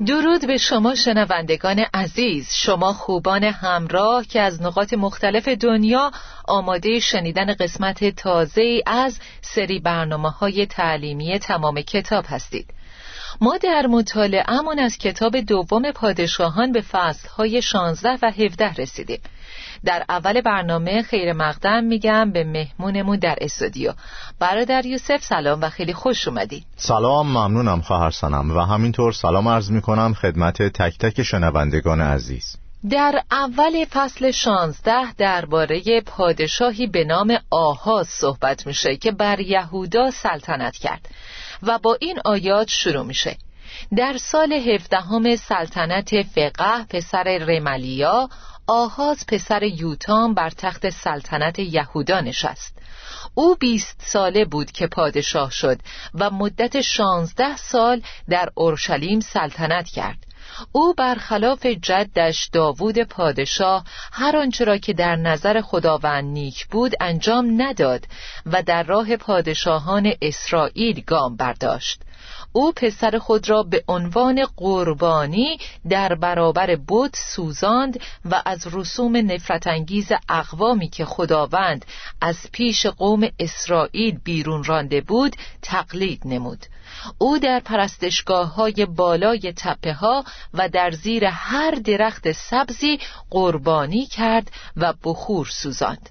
درود به شما شنوندگان عزیز. شما خوبان همراه که از نقاط مختلف دنیا آماده شنیدن قسمت تازه از سری برنامه های تعلیمی تمام کتاب هستید. ما در مطالعهمون از کتاب دوم پادشاهان به فصلهای 16 و 17 رسیدیم. در اول برنامه خیر مقدم میگم به مهمونمون در استودیو. برادر یوسف سلام و خیلی خوش اومدی. سلام ممنونم خواهر سنم. و همینطور سلام عرض می‌کنم خدمت تک تک شنوندگان عزیز. در اول فصل شانزده درباره پادشاهی به نام آهاز صحبت میشه که بر یهودا سلطنت کرد و با این آیات شروع میشه. در سال هفدهم سلطنت فقه پسر رملیا آهاز پسر یوتام بر تخت سلطنت یهودا نشست. او بیست ساله بود که پادشاه شد و مدت شانزده سال در اورشلیم سلطنت کرد. او برخلاف جدش داوود پادشاه هر آنچه را که در نظر خداوند نیک بود انجام نداد و در راه پادشاهان اسرائیل گام برداشت. او پسر خود را به عنوان قربانی در برابر بود سوزاند و از رسوم نفرت انگیز اقوامی که خداوند از پیش قوم اسرائیل بیرون رانده بود تقلید نمود. او در پرستشگاه های بالای تپه ها و در زیر هر درخت سبزی قربانی کرد و بخور سوزاند.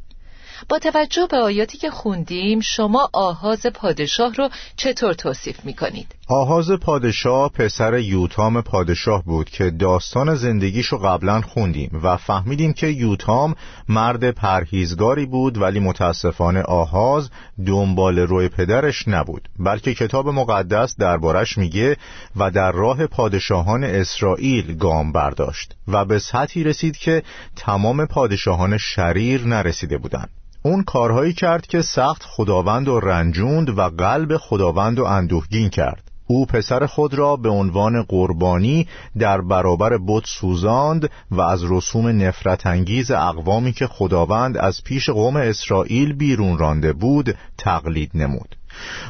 با توجه به آیاتی که خوندیم شما آهاز پادشاه رو چطور توصیف می کنید؟ آهاز پادشاه پسر یوتام پادشاه بود که داستان زندگیشو قبلا خوندیم و فهمیدیم که یوتام مرد پرهیزگاری بود ولی متاسفانه آهاز دنبال روی پدرش نبود بلکه کتاب مقدس دربارش میگه و در راه پادشاهان اسرائیل گام برداشت و به سطحی رسید که تمام پادشاهان شریر نرسیده بودند. اون کارهایی کرد که سخت خداوند و رنجوند و قلب خداوند و اندوهگین کرد. او پسر خود را به عنوان قربانی در برابر بت سوزاند و از رسوم نفرت انگیز اقوامی که خداوند از پیش قوم اسرائیل بیرون رانده بود تقلید نمود.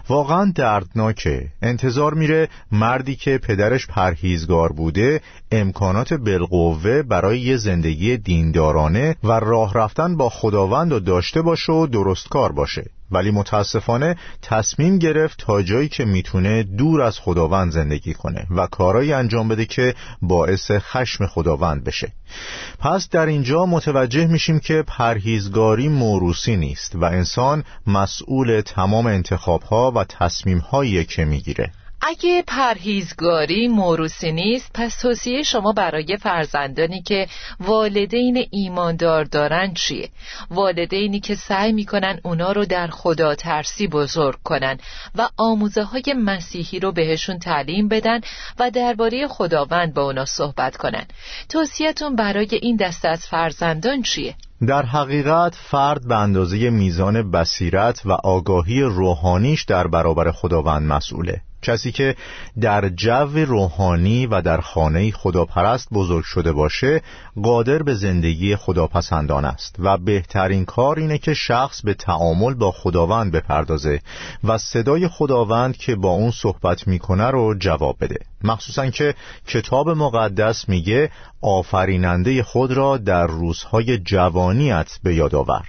واقعا دردناکه. انتظار میره مردی که پدرش پرهیزگار بوده امکانات بالقوه برای یه زندگی دیندارانه و راه رفتن با خداوند رو داشته باشه و درستکار باشه. ولی متاسفانه تصمیم گرفت تا جایی که می‌تونه دور از خداوند زندگی کنه و کارایی انجام بده که باعث خشم خداوند بشه. پس در اینجا متوجه میشیم که پرهیزگاری موروسی نیست و انسان مسئول تمام انتخابها و تصمیمهایی که می‌گیره. اگه پرهیزگاری موروسی نیست پس توصیه شما برای فرزندانی که والدین ایماندار دارن چیه؟ والدینی که سعی می‌کنن اونا رو در خدا ترسی بزرگ کنن و آموزه های مسیحی رو بهشون تعلیم بدن و درباره خداوند با اونا صحبت کنن توصیهتون برای این دسته از فرزندان چیه؟ در حقیقت فرد به اندازه میزان بصیرت و آگاهی روحانیش در برابر خداوند مسئوله. کسی که در جو روحانی و در خانه خداپرست بزرگ شده باشه قادر به زندگی خداپسندان است و بهترین کار اینه که شخص به تعامل با خداوند بپردازه و صدای خداوند که با اون صحبت می‌کنه رو جواب بده. مخصوصا که کتاب مقدس میگه آفریننده خود را در روزهای جوانیت به یاد آور.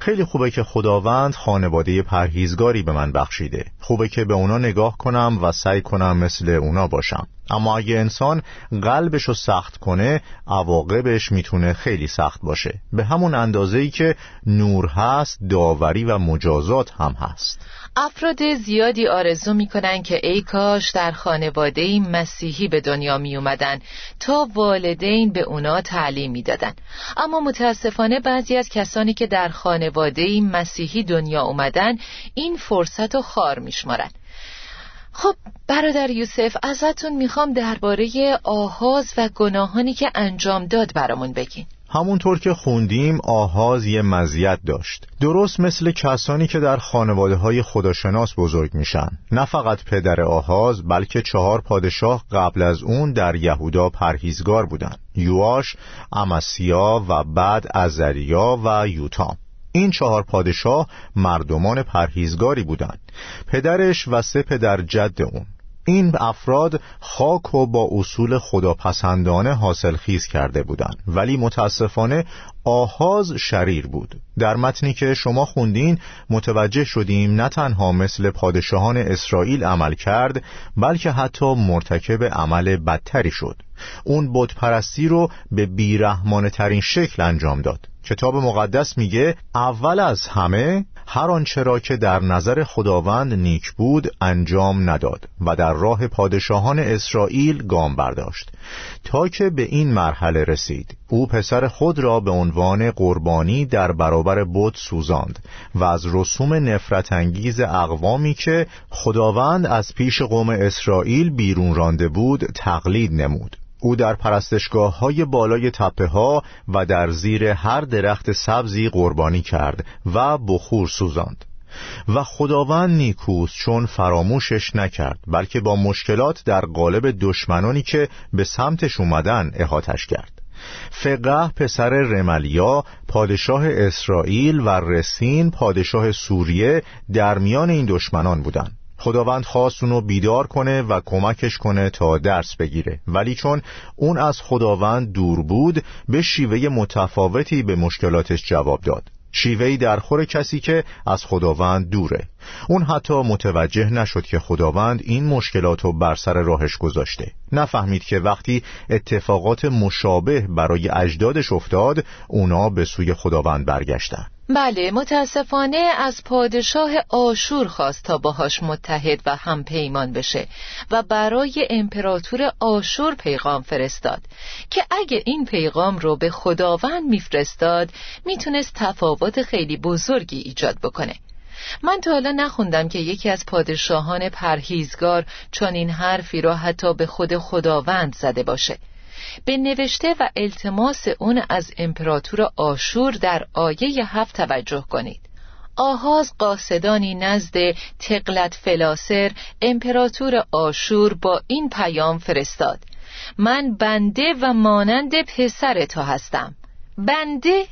خیلی خوبه که خداوند خانواده پرهیزگاری به من بخشیده. خوبه که به اونا نگاه کنم و سعی کنم مثل اونا باشم. اما اگه انسان قلبش رو سخت کنه عواقبش می‌تونه خیلی سخت باشه. به همون اندازه ای که نور هست داوری و مجازات هم هست. افراد زیادی آرزو می‌کنن که ای کاش در خانواده مسیحی به دنیا می اومدن تا والدین به اونا تعلیم می‌دادن. اما متاسفانه بعضی از کسانی که در خانواده مسیحی دنیا اومدن این فرصت رو خار میشمارن. خب برادر یوسف ازتون می‌خوام درباره آهاز و گناهانی که انجام داد برامون بگین. همونطور که خوندیم آهاز یه مزیت داشت. درست مثل کسانی که در خانواده های خداشناس بزرگ میشن. نه فقط پدر آهاز بلکه چهار پادشاه قبل از اون در یهودا پرهیزگار بودن. یواش، امسیا و بعد ازریا و یوتام. این چهار پادشاه مردمان پرهیزگاری بودند. پدرش و سه پدر جد اون. این افراد خاک و با اصول خداپسندانه حاصل خیز کرده بودند. ولی متاسفانه آهاز شریر بود. در متنی که شما خوندین متوجه شدیم نه تنها مثل پادشاهان اسرائیل عمل کرد بلکه حتی مرتکب عمل بدتری شد. اون بتپرستی رو به بیرحمانه ترین شکل انجام داد. کتاب مقدس میگه اول از همه هر آنچه را که در نظر خداوند نیک بود انجام نداد و در راه پادشاهان اسرائیل گام برداشت. تا که به این مرحله رسید او پسر خود را به عنوان قربانی در برابر بود سوزاند و از رسوم نفرت انگیز اقوامی که خداوند از پیش قوم اسرائیل بیرون رانده بود تقلید نمود. او در پرستشگاه های بالای تپه ها و در زیر هر درخت سبزی قربانی کرد و بخور سوزاند. و خداوند نیکوست چون فراموشش نکرد بلکه با مشکلات در قالب دشمنانی که به سمتش اومدن احاتش کرد. فقه پسر رملیا پادشاه اسرائیل و رسین پادشاه سوریه در میان این دشمنان بودند. خداوند خواست اونو بیدار کنه و کمکش کنه تا درس بگیره. ولی چون اون از خداوند دور بود به شیوه متفاوتی به مشکلاتش جواب داد. شیوهی در خور کسی که از خداوند دوره. اون حتی متوجه نشد که خداوند این مشکلات رو بر سر راهش گذاشته. نفهمید که وقتی اتفاقات مشابه برای اجدادش افتاد اونا به سوی خداوند برگشتن. بله متاسفانه از پادشاه آشور خواست تا باهاش متحد و هم پیمان بشه و برای امپراتور آشور پیغام فرستاد که اگه این پیغام رو به خداوند میفرستاد می‌تونست تفاوت خیلی بزرگی ایجاد بکنه. من تا حالا نخوندم که یکی از پادشاهان پرهیزگار چون این حرفی را حتی به خود خداوند زده باشه. به نوشته و التماس اون از امپراتور آشور در آیه هفت توجه کنید. آهاز قاصدانی نزد تقلت فلاسر امپراتور آشور با این پیام فرستاد. من بنده و مانند پسر تو هستم. بنده؟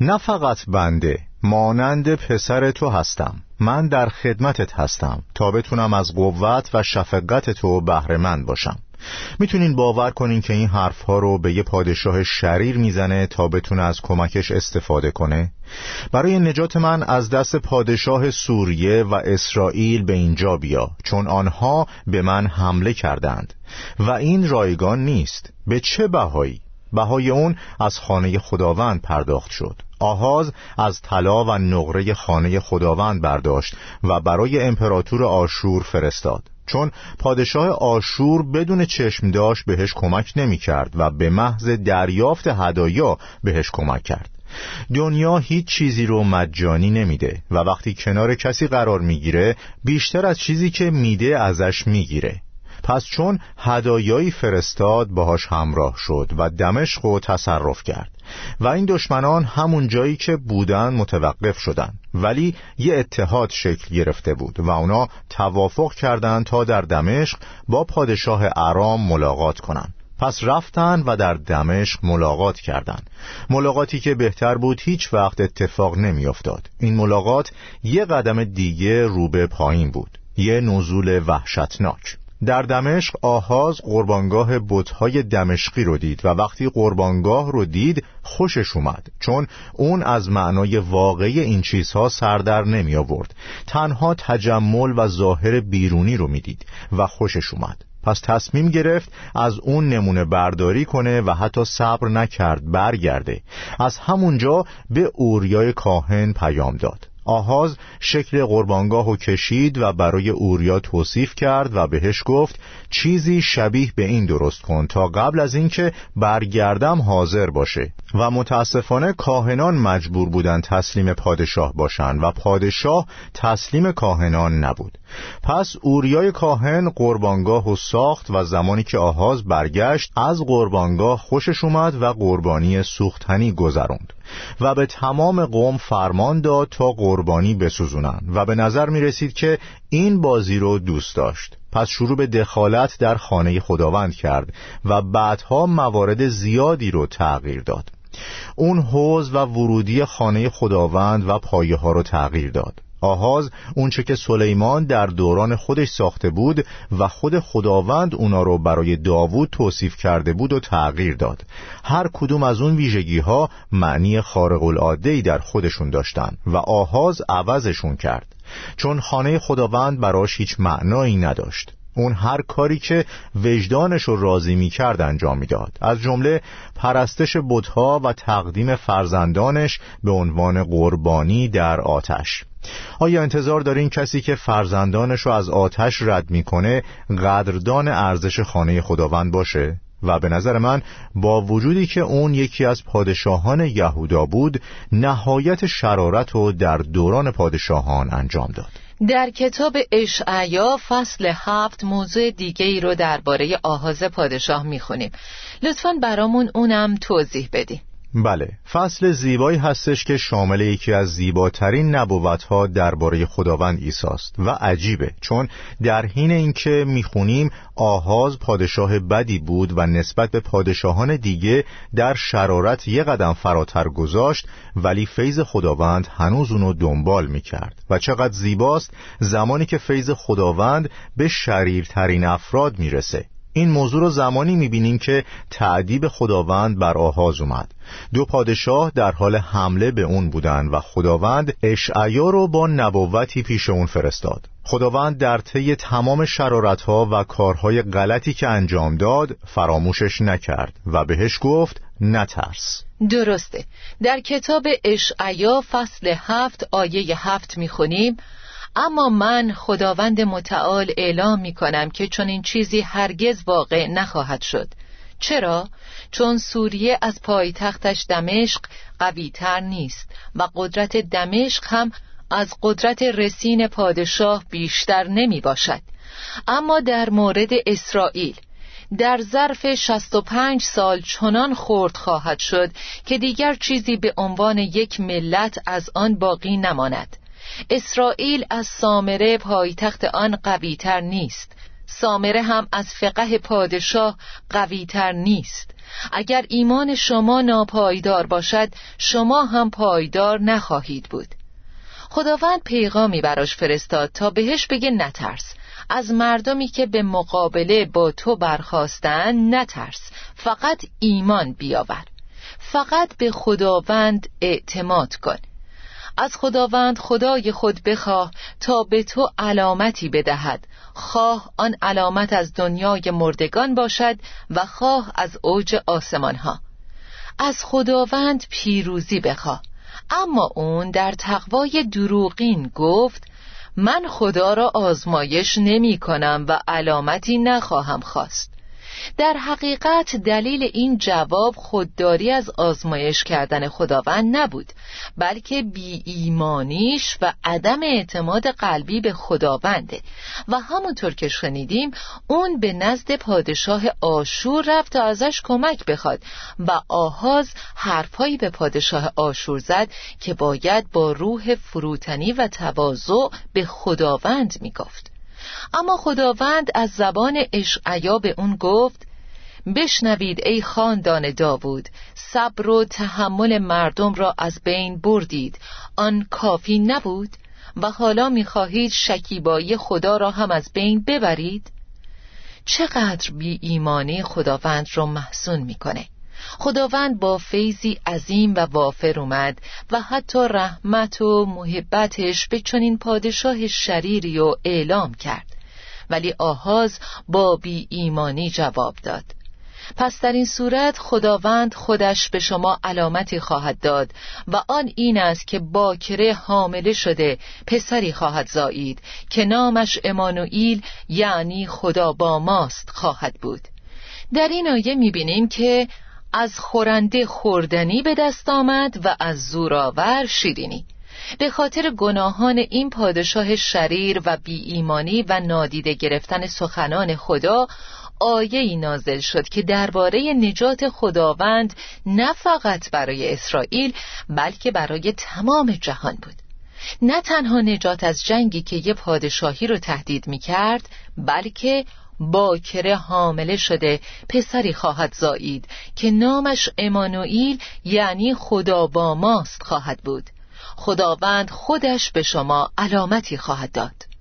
نه فقط بنده. مانند پسر تو هستم. من در خدمتت هستم تا بتونم از قوت و شفقت تو بهرهمند باشم. می‌تونین باور کنین که این حرفها رو به یه پادشاه شریر می‌زنه تا بتونه از کمکش استفاده کنه. برای نجات من از دست پادشاه سوریه و اسرائیل به اینجا بیا چون آنها به من حمله کردند. و این رایگان نیست. به چه بهایی؟ بهای اون از خانه خداوند پرداخت شد. آهاز از طلا و نقره خانه خداوند برداشت و برای امپراتور آشور فرستاد. چون پادشاه آشور بدون چشم داشت بهش کمک نمی کرد و به محض دریافت هدایا بهش کمک کرد. دنیا هیچ چیزی رو مجانی نمیده و وقتی کنار کسی قرار می‌گیره بیشتر از چیزی که میده ازش می‌گیره. پس چون هدایایی فرستاد باهاش همراه شد و دمشق رو تصرف کرد. و این دشمنان همون جایی که بودن متوقف شدن. ولی یه اتحاد شکل گرفته بود و اونا توافق کردند تا در دمشق با پادشاه ارام ملاقات کنند پس رفتن و در دمشق ملاقات کردند ملاقاتی که بهتر بود هیچ وقت اتفاق نمیافتاد. این ملاقات یه قدم دیگه رو به پایین بود. یه نزول وحشتناک. در دمشق آهاز قربانگاه بتهای دمشقی رو دید و وقتی قربانگاه رو دید خوشش اومد چون اون از معنای واقعی این چیزها سردر نمی آورد. تنها تجمل و ظاهر بیرونی رو می‌دید و خوشش اومد. پس تصمیم گرفت از اون نمونه برداری کنه و حتی صبر نکرد برگرده. از همونجا به اوریای کاهن پیام داد. آهاز شکل قربانگاه و کشید و برای اوریا توصیف کرد و بهش گفت چیزی شبیه به این درست کن تا قبل از اینکه برگردم حاضر باشه. و متاسفانه کاهنان مجبور بودن تسلیم پادشاه باشند و پادشاه تسلیم کاهنان نبود. پس اوریای کاهن قربانگاه و ساخت و زمانی که آهاز برگشت از قربانگاه خوشش اومد و قربانی سوختنی گذروند و به تمام قوم فرمان داد تا قربانی بسوزونن و به نظر می رسید که این بازی رو دوست داشت. پس شروع به دخالت در خانه خداوند کرد و بعدها موارد زیادی رو تغییر داد. اون حوز و ورودی خانه خداوند و پایه ها رو تغییر داد. آهاز اونچه که سلیمان در دوران خودش ساخته بود و خود خداوند اونا رو برای داوود توصیف کرده بود و تغییر داد. هر کدوم از اون ویژگی ها معنی خارق العاده در خودشون داشتن و آهاز عوضشون کرد. چون خانه خداوند براش هیچ معنایی نداشت. اون هر کاری که وجدانش رو راضی می کرد انجام می‌داد. از جمله پرستش بتها و تقدیم فرزندانش به عنوان قربانی در آتش. آیا انتظار دارین کسی که فرزندانش رو از آتش رد می‌کنه قدردان ارزش خانه خداوند باشه؟ و به نظر من با وجودی که اون یکی از پادشاهان یهودا بود نهایت شرارت رو در دوران پادشاهان انجام داد. در کتاب اشعیا فصل هفت موضوع دیگه ای رو درباره آهاز پادشاه می‌خونیم. لطفا برامون اونم توضیح بدیم بله فصل زیبایی هستش که شامل یکی از زیباترین نبوتها درباره خداوند عیسی است و عجیبه چون در حین اینکه می‌خونیم آهاز پادشاه بدی بود و نسبت به پادشاهان دیگه در شرارت یه قدم فراتر گذاشت ولی فیض خداوند هنوز اونو دنبال می‌کرد. و چقدر زیباست زمانی که فیض خداوند به شریرترین افراد می‌رسه. این موضوع رو زمانی می‌بینیم که تعدیب خداوند بر آهاز اومد. دو پادشاه در حال حمله به اون بودند و خداوند اشعیا رو با نبوتی پیش اون فرستاد. خداوند در طی تمام شرارتها و کارهای غلطی که انجام داد فراموشش نکرد و بهش گفت نترس. درسته. در کتاب اشعیا فصل هفت آیه هفت می‌خونیم اما من خداوند متعال اعلام می کنم که چون این چیزی هرگز واقع نخواهد شد. چرا؟ چون سوریه از پایتختش دمشق قویتر نیست و قدرت دمشق هم از قدرت رسین پادشاه بیشتر نمی باشد اما در مورد اسرائیل در ظرف 65 سال چنان خورد خواهد شد که دیگر چیزی به عنوان یک ملت از آن باقی نماند. اسرائیل از سامره پایتخت آن قویتر نیست. سامره هم از فقه پادشاه قویتر نیست. اگر ایمان شما ناپایدار باشد شما هم پایدار نخواهید بود. خداوند پیغامی براش فرستاد تا بهش بگه نترس. از مردمی که به مقابله با تو برخواستن نترس. فقط ایمان بیاور. فقط به خداوند اعتماد کن. از خداوند خدای خود بخواه تا به تو علامتی بدهد. خواه آن علامت از دنیای مردگان باشد و خواه از اوج آسمان ها از خداوند پیروزی بخواه. اما اون در تقوای دروغین گفت من خدا را آزمایش نمی کنم و علامتی نخواهم خواست. در حقیقت دلیل این جواب خودداری از آزمایش کردن خداوند نبود بلکه بی ایمانیش و عدم اعتماد قلبی به خداونده. و همونطور که شنیدیم اون به نزد پادشاه آشور رفت تا ازش کمک بخواد و آهاز حرفهایی به پادشاه آشور زد که باید با روح فروتنی و تواضع به خداوند می‌گفت. اما خداوند از زبان اشعیا به اون گفت بشنوید ای خاندان داوود صبر و تحمل مردم را از بین بردید. آن کافی نبود و حالا می‌خواهید شکیبایی خدا را هم از بین ببرید؟ چقدر بی ایمانی خداوند رو محسون می‌کنه. خداوند با فیضی عظیم و وافر اومد و حتی رحمت و محبتش به چنین پادشاه شریری و اعلام کرد. ولی آهاز با بی ایمانی جواب داد. پس در این صورت خداوند خودش به شما علامتی خواهد داد و آن این است که باکره حامله شده پسری خواهد زایید که نامش امانوئیل یعنی خدا با ماست خواهد بود. در این آیه می‌بینیم که از خورنده خوردنی به دست آمد و از زورآور شیرینی. به خاطر گناهان این پادشاه شریر و بی ایمانی و نادیده گرفتن سخنان خدا آیه ای نازل شد که درباره نجات خداوند نه فقط برای اسرائیل بلکه برای تمام جهان بود. نه تنها نجات از جنگی که یه پادشاهی رو تهدید می کرد بلکه باکره حامله شده پسری خواهد زایید که نامش امانوئیل یعنی خدا با ماست خواهد بود. خداوند خودش به شما علامتی خواهد داد.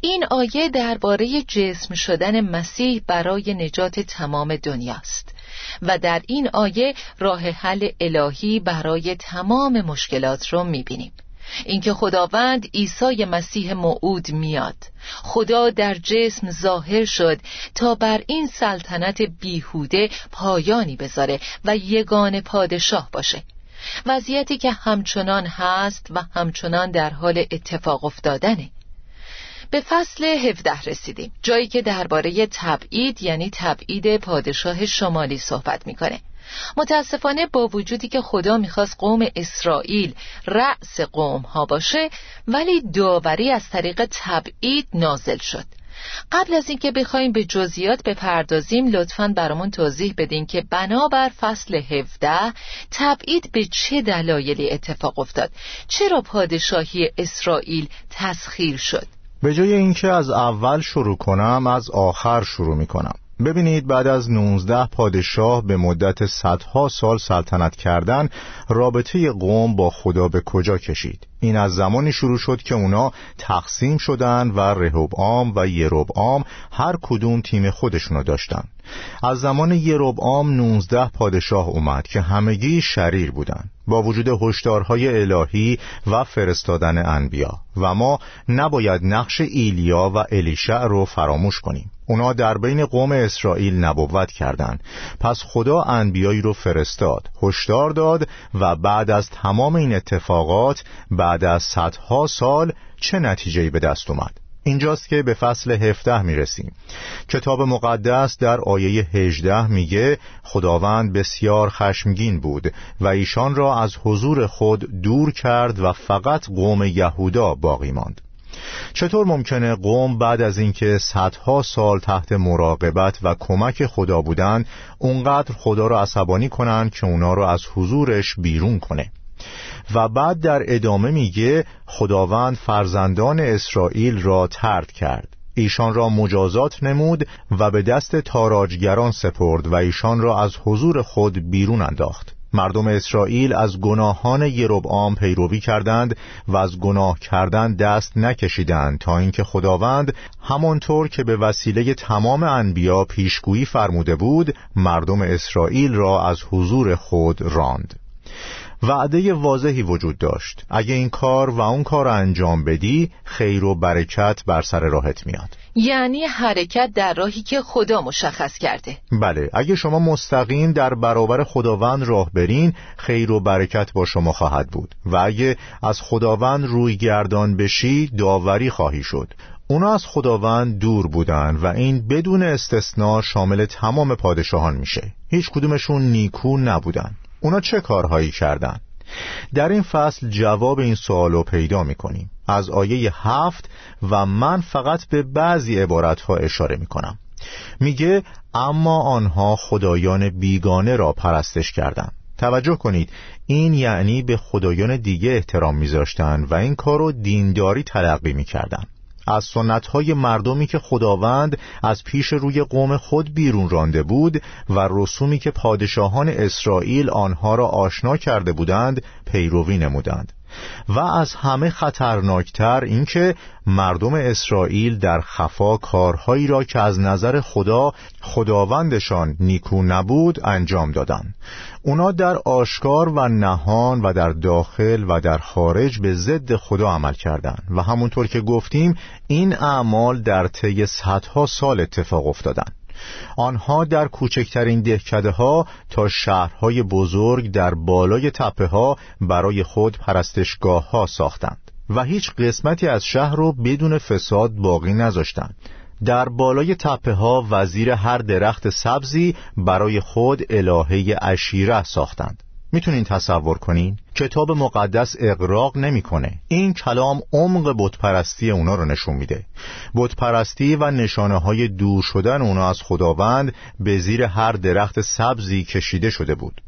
این آیه درباره جسم شدن مسیح برای نجات تمام دنیاست و در این آیه راه حل الهی برای تمام مشکلات رو می‌بینیم. اینکه خداوند عیسی مسیح موعود میاد. خدا در جسم ظاهر شد تا بر این سلطنت بیهوده پایانی بذاره و یگان پادشاه باشه. وضعیتی که همچنان هست و همچنان در حال اتفاق افتادنه. به فصل 17 رسیدیم. جایی که درباره تبعید یعنی تبعید پادشاه شمالی صحبت می‌کنه. متاسفانه با وجودی که خدا می‌خواست قوم اسرائیل رأس قوم ها باشه ولی داوری از طریق تبعید نازل شد. قبل از اینکه بخوایم به جزئیات بپردازیم لطفا برامون توضیح بدین که بنابر فصل 17 تبعید به چه دلایلی اتفاق افتاد؟ چرا پادشاهی اسرائیل تسخیر شد؟ به جای اینکه از اول شروع کنم از آخر شروع می کنم ببینید بعد از 19 پادشاه به مدت صدها سال سلطنت کردن رابطه قوم با خدا به کجا کشید؟ این از زمانی شروع شد که اونا تقسیم شدن و رهوبعام و یروبعام هر کدوم تیم خودشونو داشتن. از زمان یروبعام 19 پادشاه اومد که همگی شریر بودند. با وجود هشدارهای الهی و فرستادن انبیا و ما نباید نقش ایلیا و الیشع رو فراموش کنیم اونا در بین قوم اسرائیل نبوت کردند پس خدا انبیایی رو فرستاد هشدار داد و بعد از تمام این اتفاقات بعد از صدها سال چه نتیجهی به دست اومد اینجاست که به فصل هفته می رسیم کتاب مقدس در آیه هجده میگه خداوند بسیار خشمگین بود و ایشان را از حضور خود دور کرد و فقط قوم یهودا باقی ماند. چطور ممکنه قوم بعد از اینکه صدها سال تحت مراقبت و کمک خدا بودن اونقدر خدا را عصبانی کنند که اونا را از حضورش بیرون کنه؟ و بعد در ادامه میگه خداوند فرزندان اسرائیل را ترد کرد. ایشان را مجازات نمود و به دست تاراجگران سپرد و ایشان را از حضور خود بیرون انداخت. مردم اسرائیل از گناهان یروبعام پیروی کردند و از گناه کردن دست نکشیدند تا اینکه خداوند همانطور که به وسیله تمام انبیا پیشگویی فرموده بود مردم اسرائیل را از حضور خود راند. وعده واضحی وجود داشت. اگه این کار و اون کار انجام بدی خیر و برکت بر سر راهت میاد. یعنی حرکت در راهی که خدا مشخص کرده. بله اگه شما مستقیم در برابر خداوند راه برین خیر و برکت با شما خواهد بود. و اگه از خداوند روی گردان بشی داوری خواهی شد. اونا از خداوند دور بودن و این بدون استثنا شامل تمام پادشاهان میشه. هیچ کدومشون نیکو نبودن. اونا چه کارهایی کردند؟ در این فصل جواب این سوالو پیدا می‌کنیم. از آیه هفت و من فقط به بعضی عبارتها اشاره می‌کنم. میگه اما آنها خدایان بیگانه را پرستش کردند. توجه کنید این یعنی به خدایان دیگه احترام میذاشتن و این کار رو دینداری تلقی می‌کردن. از سنت مردمی که خداوند از پیش روی قوم خود بیرون رانده بود و رسومی که پادشاهان اسرائیل آنها را آشنا کرده بودند پیروی نمودند. و از همه خطرناکتر اینکه مردم اسرائیل در خفا کارهایی را که از نظر خدا خداوندشان نیکو نبود انجام دادند. اونا در آشکار و نهان و در داخل و در خارج به ضد خدا عمل کردند و همونطور که گفتیم این اعمال در طی صدها سال اتفاق افتادند. آنها در کوچکترین دهکده ها تا شهرهای بزرگ در بالای تپه ها برای خود پرستشگاه ها ساختند و هیچ قسمتی از شهر رو بدون فساد باقی نذاشتند. در بالای تپه ها وزیر هر درخت سبزی برای خود الهه اشیره ساختند. می‌تونین تصور کنین کتاب مقدس اقراق نمی‌کنه. این کلام عمق بتپرستی اونا رو نشون میده. بتپرستی و نشانه های دور شدن اونا از خداوند به زیر هر درخت سبزی کشیده شده بود.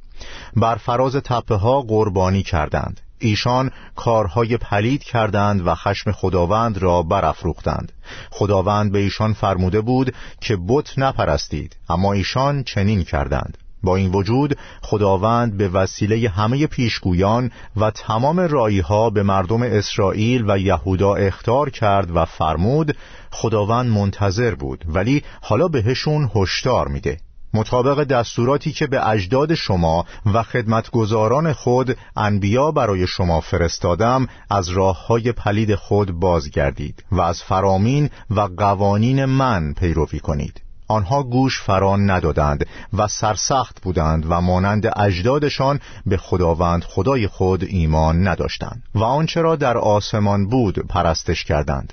بر فراز تپه ها قربانی کردند. ایشان کارهای پلید کردند و خشم خداوند را برافروختند. خداوند به ایشان فرموده بود که بت نپرستید اما ایشان چنین کردند. با این وجود خداوند به وسیله همه پیشگویان و تمام رایها به مردم اسرائیل و یهودا اختار کرد و فرمود خداوند منتظر بود ولی حالا بهشون هشدار میده. مطابق دستوراتی که به اجداد شما و خدمتگزاران خود انبیا برای شما فرستادم از راه های پلید خود بازگردید و از فرامین و قوانین من پیروی کنید. آنها گوش فران ندادند و سرسخت بودند و مانند اجدادشان به خداوند خدای خود ایمان نداشتند و آنچه را در آسمان بود پرستش کردند.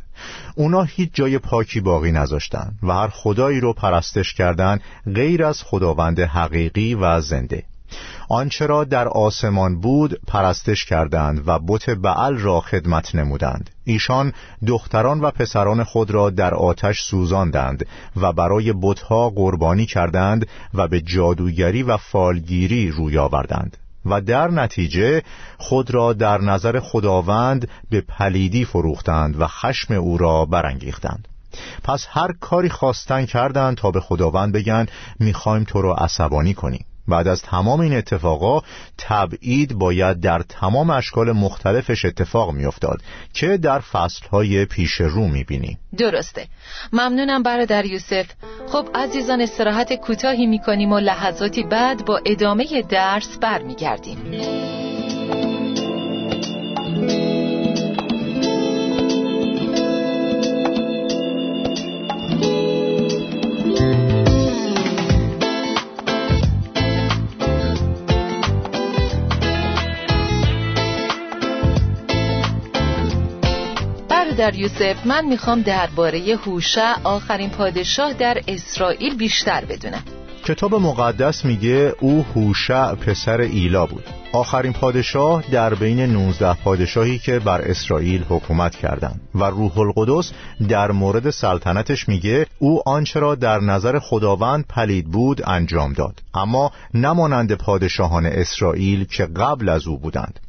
اونا هیچ جای پاکی باقی نذاشتند و هر خدایی رو پرستش کردند غیر از خداوند حقیقی و زنده. آنچه را در آسمان بود پرستش کردند و بت بعل را خدمت نمودند. ایشان دختران و پسران خود را در آتش سوزاندند و برای بتها قربانی کردند و به جادوگری و فالگیری روی آوردند. و در نتیجه خود را در نظر خداوند به پلیدی فروختند و خشم او را برانگیختند. پس هر کاری خواستن کردند تا به خداوند بگن می‌خوایم تو را عصبانی کنیم. بعد از تمام این اتفاقا تبعید باید در تمام اشکال مختلفش اتفاق میافتاد که در فصلهای پیش رو می‌بینیم درسته. ممنونم برادر یوسف. خب عزیزان استراحت کوتاهی می‌کنیم و لحظاتی بعد با ادامه درس برمیگردیم. در یوسف من می‌خوام درباره هوشع آخرین پادشاه در اسرائیل بیشتر بدونم. کتاب مقدس میگه او هوشع پسر ایلا بود. آخرین پادشاه در بین 19 پادشاهی که بر اسرائیل حکومت کردند. و روح القدس در مورد سلطنتش میگه او آنچه را در نظر خداوند پلید بود انجام داد. اما نمانند پادشاهان اسرائیل که قبل از او بودند.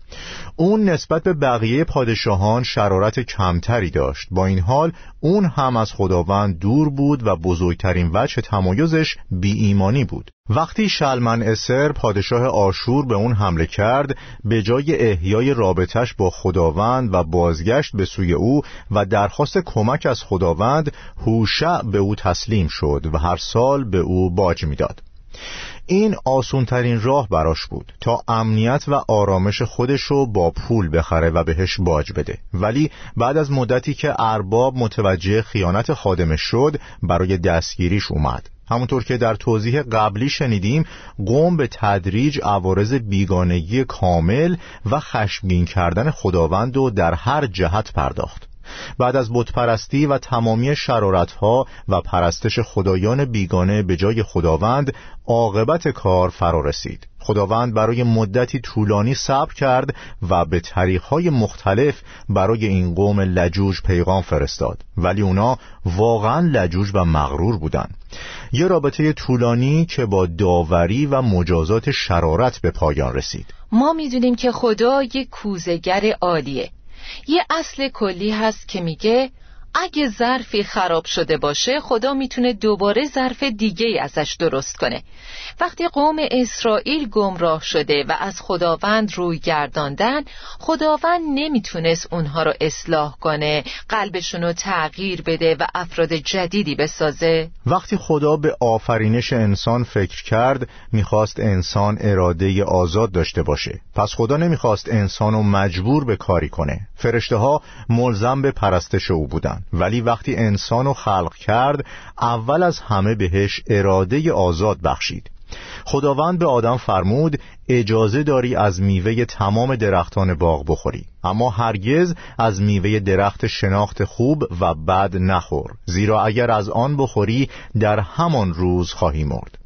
اون نسبت به بقیه پادشاهان شرارت کمتری داشت با این حال اون هم از خداوند دور بود و بزرگترین وجه تمایزش بی ایمانی بود وقتی شلمن اسر پادشاه آشور به اون حمله کرد به جای احیای رابطش با خداوند و بازگشت به سوی او و درخواست کمک از خداوند هوشع به او تسلیم شد و هر سال به او باج می‌داد. این آسونترین راه براش بود تا امنیت و آرامش خودش رو با پول بخره و بهش باج بده. ولی بعد از مدتی که ارباب متوجه خیانت خادمش شد برای دستگیریش اومد. همونطور که در توضیح قبلی شنیدیم قوم به تدریج عوارض بیگانگی کامل و خشمگین کردن خداوند رو در هر جهت پرداخت. بعد از بتپرستی و تمامی شرارتها و پرستش خدایان بیگانه به جای خداوند عاقبت کار فرا رسید. خداوند برای مدتی طولانی صبر کرد و به طریقهای مختلف برای این قوم لجوج پیغام فرستاد. ولی اونا واقعا لجوج و مغرور بودند. یه رابطه طولانی که با داوری و مجازات شرارت به پایان رسید. ما می‌دونیم که خدا یک کوزگر عالیه. یه اصل کلی هست که میگه اگه ظرفی خراب شده باشه خدا می‌تونه دوباره ظرف دیگه ازش درست کنه. وقتی قوم اسرائیل گمراه شده و از خداوند روی گرداندن خداوند نمی‌تونست اونها رو اصلاح کنه قلبشون رو تغییر بده و افراد جدیدی بسازه. وقتی خدا به آفرینش انسان فکر کرد می‌خواست انسان اراده آزاد داشته باشه. پس خدا نمی‌خواست انسان رو مجبور به کاری کنه. فرشته ها ملزم به پرستش او بودن. ولی وقتی انسان رو خلق کرد اول از همه بهش اراده آزاد بخشید. خداوند به آدم فرمود اجازه داری از میوه تمام درختان باغ بخوری اما هرگز از میوه درخت شناخت خوب و بد نخور زیرا اگر از آن بخوری در همان روز خواهی مرد.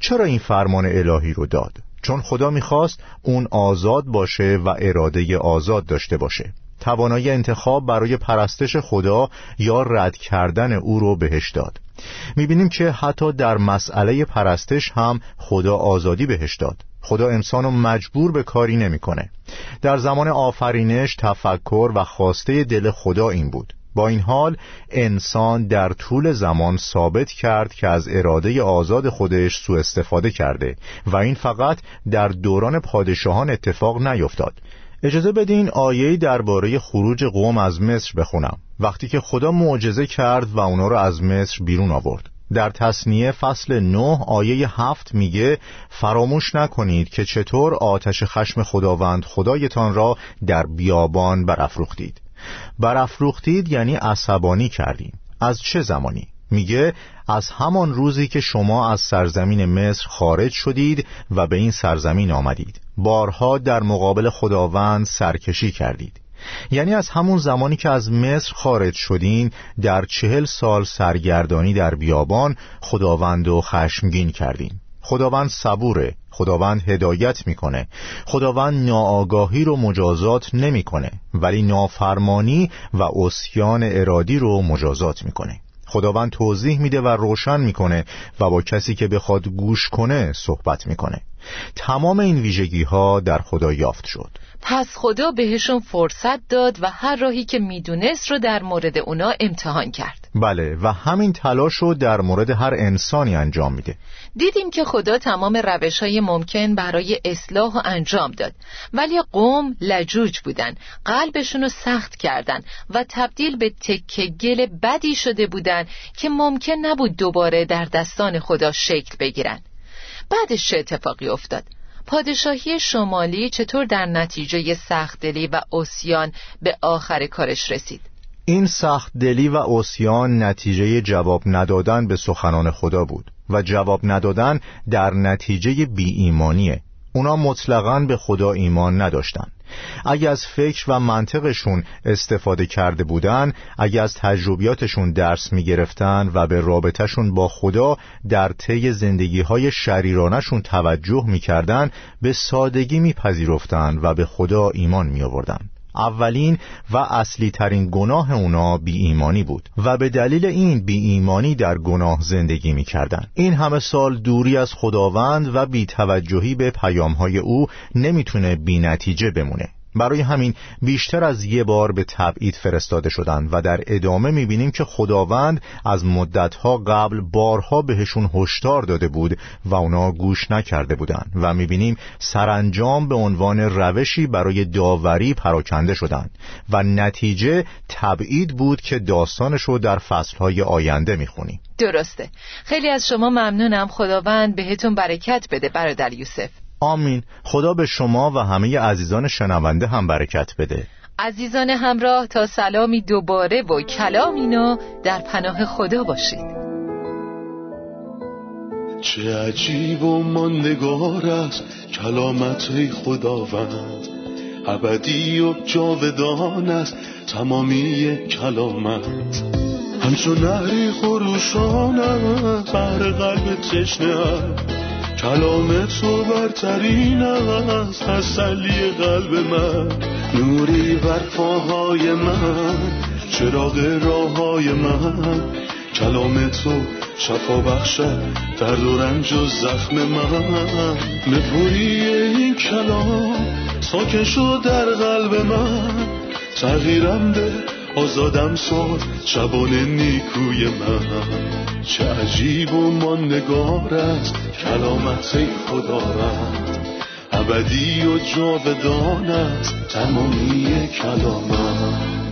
چرا این فرمان الهی رو داد؟ چون خدا می‌خواست اون آزاد باشه و اراده آزاد داشته باشه. توانایی انتخاب برای پرستش خدا یا رد کردن او رو بهش داد. می‌بینیم که حتی در مسئله پرستش هم خدا آزادی بهش داد. خدا انسانو مجبور به کاری نمی‌کنه. در زمان آفرینش تفکر و خواسته دل خدا این بود. با این حال انسان در طول زمان ثابت کرد که از اراده آزاد خودش سوء استفاده کرده و این فقط در دوران پادشاهان اتفاق نیفتاد. اجازه بدین آیه درباره خروج قوم از مصر بخونم. وقتی که خدا معجزه کرد و اونا رو از مصر بیرون آورد. در تصنیه فصل 9 آیه هفت میگه فراموش نکنید که چطور آتش خشم خداوند خدایتان را در بیابان برافروختید. برافروختید یعنی عصبانی کردیم. از چه زمانی؟ میگه از همان روزی که شما از سرزمین مصر خارج شدید و به این سرزمین آمدید. بارها در مقابل خداوند سرکشی کردید. یعنی از همون زمانی که از مصر خارج شدین در چهل سال سرگردانی در بیابان خداوند و خشمگین کردین. خداوند صبوره خداوند هدایت می‌کنه. خداوند ناآگاهی رو مجازات نمی‌کنه ولی نافرمانی و اسیان ارادی رو مجازات می‌کنه. خداوند توضیح میده و روشن می‌کنه و با کسی که بخواد گوش کنه صحبت می‌کنه. تمام این ویژگی ها در خدا یافت شد. پس خدا بهشون فرصت داد و هر راهی که می‌دونست رو در مورد اونا امتحان کرد. بله و همین تلاش رو در مورد هر انسانی انجام میده. دیدیم که خدا تمام روش های ممکن برای اصلاح و انجام داد. ولی قوم لجوج بودن قلبشون رو سخت کردن و تبدیل به تکه گل بدی شده بودن که ممکن نبود دوباره در دستان خدا شکل بگیرن. بعدش چه اتفاقی افتاد؟ پادشاهی شمالی چطور در نتیجه سخت دلی و اوسیان به آخر کارش رسید؟ این سخت دلی و اوسیان نتیجه جواب ندادن به سخنان خدا بود و جواب ندادن در نتیجه بی ایمانیه اونا مطلقا به خدا ایمان نداشتند. اگه از فکر و منطقشون استفاده کرده بودن اگه از تجربیاتشون درس می‌گرفتن و به رابطهشون با خدا در طی زندگی های شریرانشون توجه می‌کردن به سادگی میپذیرفتن و به خدا ایمان می آوردن. اولین و اصلی ترین گناه اونا بی ایمانی بود و به دلیل این بی ایمانی در گناه زندگی می کردن. این همه سال دوری از خداوند و بی توجهی به پیام های او نمی‌تونه بی نتیجه بمونه برای همین بیشتر از یه بار به تبعید فرستاده شدند و در ادامه می‌بینیم که خداوند از مدتها قبل بارها بهشون هشدار داده بود و اونا گوش نکرده بودند و می‌بینیم سرانجام به عنوان روشی برای داوری پراکنده شدند و نتیجه تبعید بود که داستانش رو در فصلهای آینده می‌خونیم. درسته. خیلی از شما ممنونم. خداوند بهتون برکت بده برادر یوسف. آمین. خدا به شما و همه عزیزان شنونده هم برکت بده. عزیزان همراه تا سلامی دوباره و کلامینا در پناه خدا باشید چه عجیب و ماندگار است کلامت خداوند. ابدی و جاودان است تمامی کلامت. همچون نهری خروشان است بر قلب تشنه کلام تو برترین است تسلی قلب من. نوری بر پاهای من چراغ راه های من. کلام تو شفا بخشد درد و رنج و زخم من. نپوری این کلام ساکن شد در قلب من. تغییرم به آزادم ساد شبان نیکوی من. چه عجیب و ماندگارت کلامت خدا رد ابدی و جاودانت تمامی کلامت